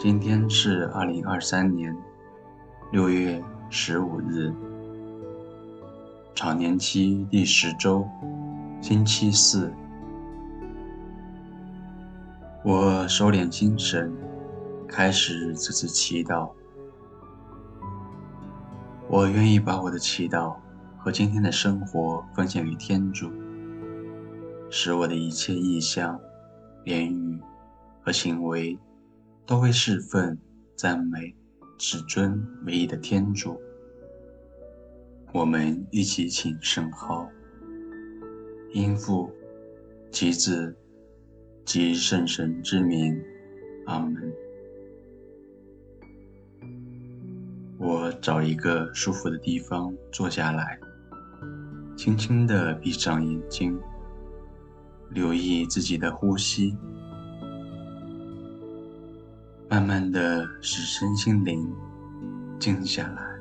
今天是二零二三年六月十五日，常年期第十周，星期四。我收敛心神，开始这次祈祷。我愿意把我的祈祷和今天的生活奉献给天主，使我的一切意向、言语和行为。都为侍奉、赞美、至尊唯一的天主。我们一起请圣号，因父、及子、及圣神之名，阿门。我找一个舒服的地方坐下来，轻轻地闭上眼睛，留意自己的呼吸。慢慢的使身心灵静下来。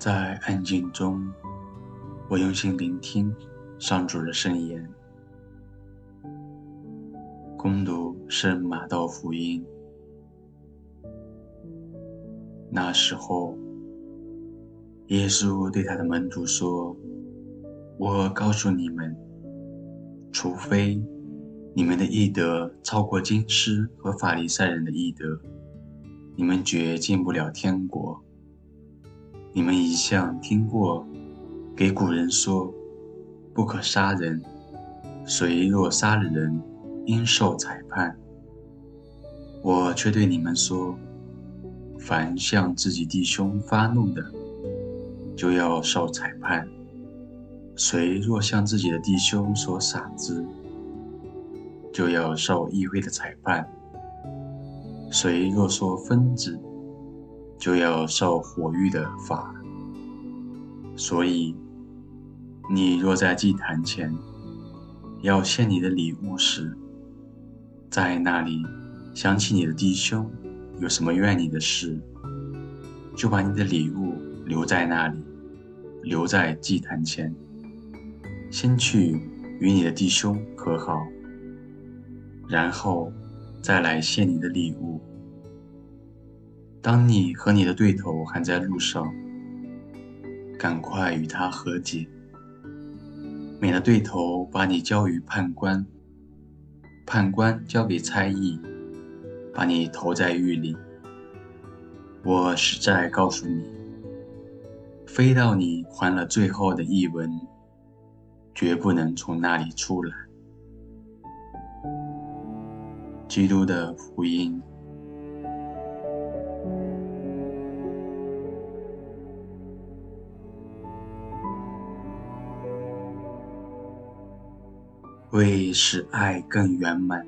在安静中，我用心聆听上主的圣言，攻读圣马窦福音。那时候，耶稣对他的门徒说：“我告诉你们，除非你们的义德超过经师和法利赛人的义德，你们绝进不了天国。”你们一向听过，给古人说，不可杀人，谁若杀了人，应受裁判。我却对你们说，凡向自己弟兄发怒的，就要受裁判；谁若向自己的弟兄说傻子，就要受议会的裁判；谁若说疯子，就要受火狱的罚。所以，你若在祭坛前要献你的礼物时，在那里想起你的弟兄有什么怨你的事，就把你的礼物留在那里，留在祭坛前，先去与你的弟兄和好，然后再来献你的礼物。当你和你的对头还在路上，赶快与他和解，免得对头把你交于判官，判官交给差役，把你投在狱里。我实在告诉你，飞到你还了最后的一文，绝不能从那里出来。基督的福音。为使爱更圆满，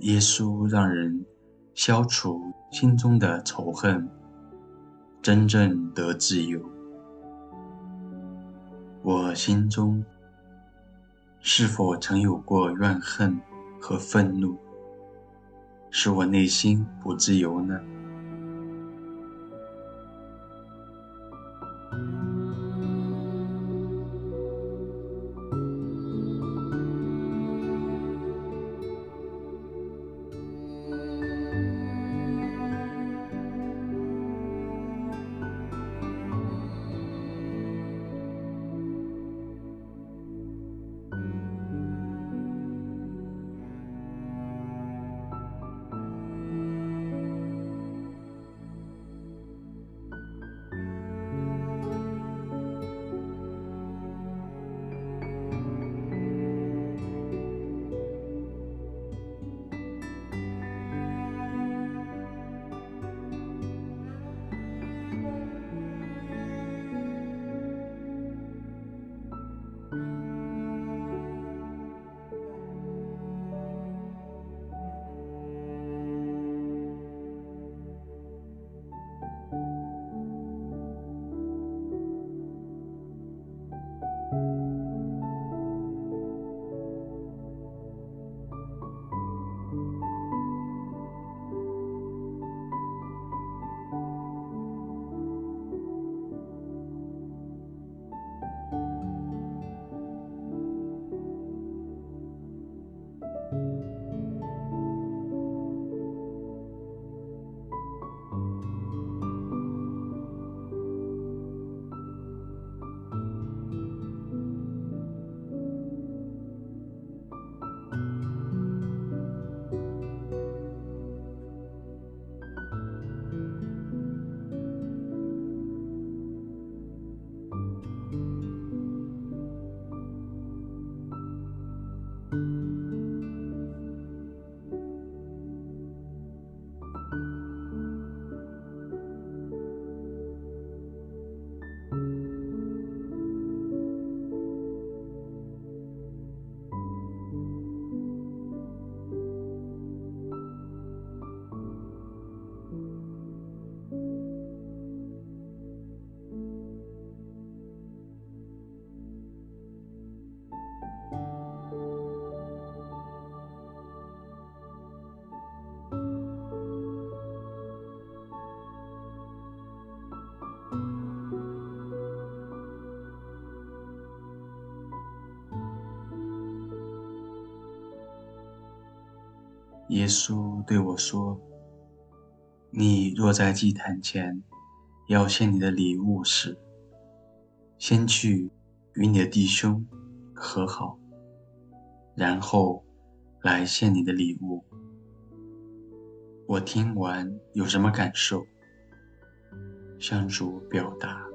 耶稣让人消除心中的仇恨，真正得自由。我心中是否曾有过怨恨和愤怒，使我内心不自由呢？耶稣对我说：“你若在祭坛前要献你的礼物时，先去与你的弟兄和好，然后来献你的礼物。”我听完有什么感受？向主表达。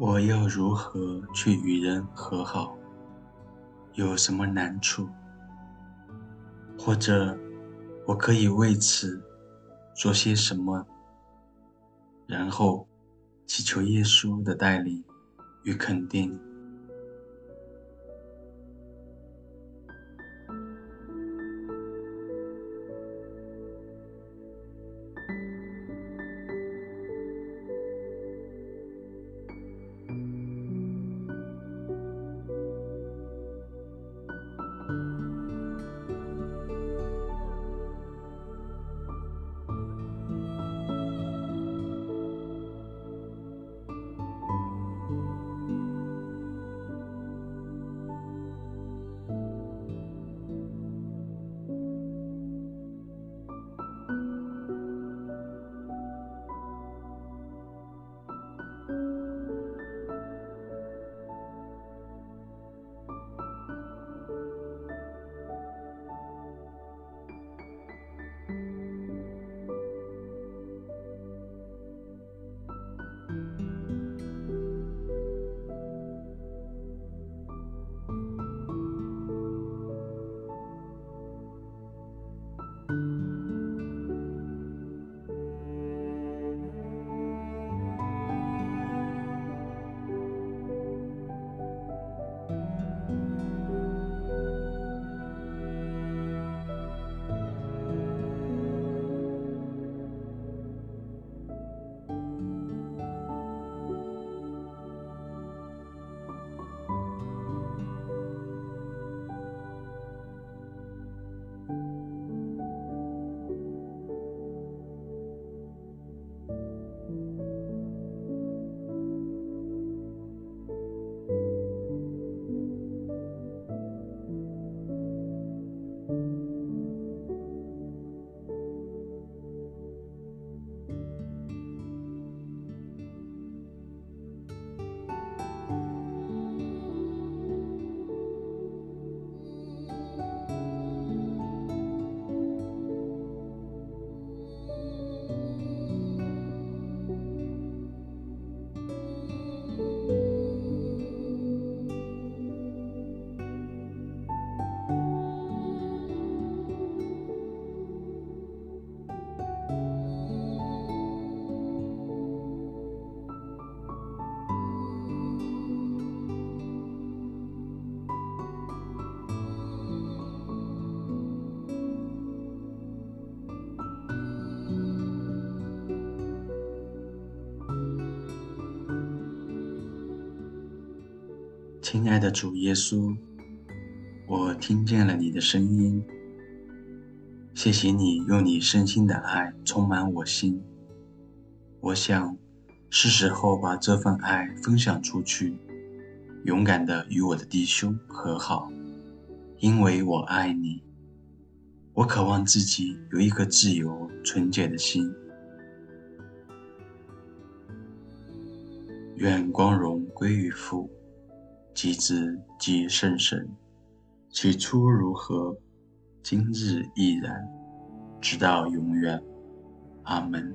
我要如何去与人和好？有什么难处？或者我可以为此做些什么？然后祈求耶稣的带领与肯定。亲爱的主耶稣，我听见了你的声音。谢谢你用你深深的爱充满我心。我想是时候把这份爱分享出去，勇敢地与我的弟兄和好，因为我爱你。我渴望自己有一颗自由、纯洁的心。愿光荣归于父，及之即圣神。起初如何，今日亦然，直到永远。阿门。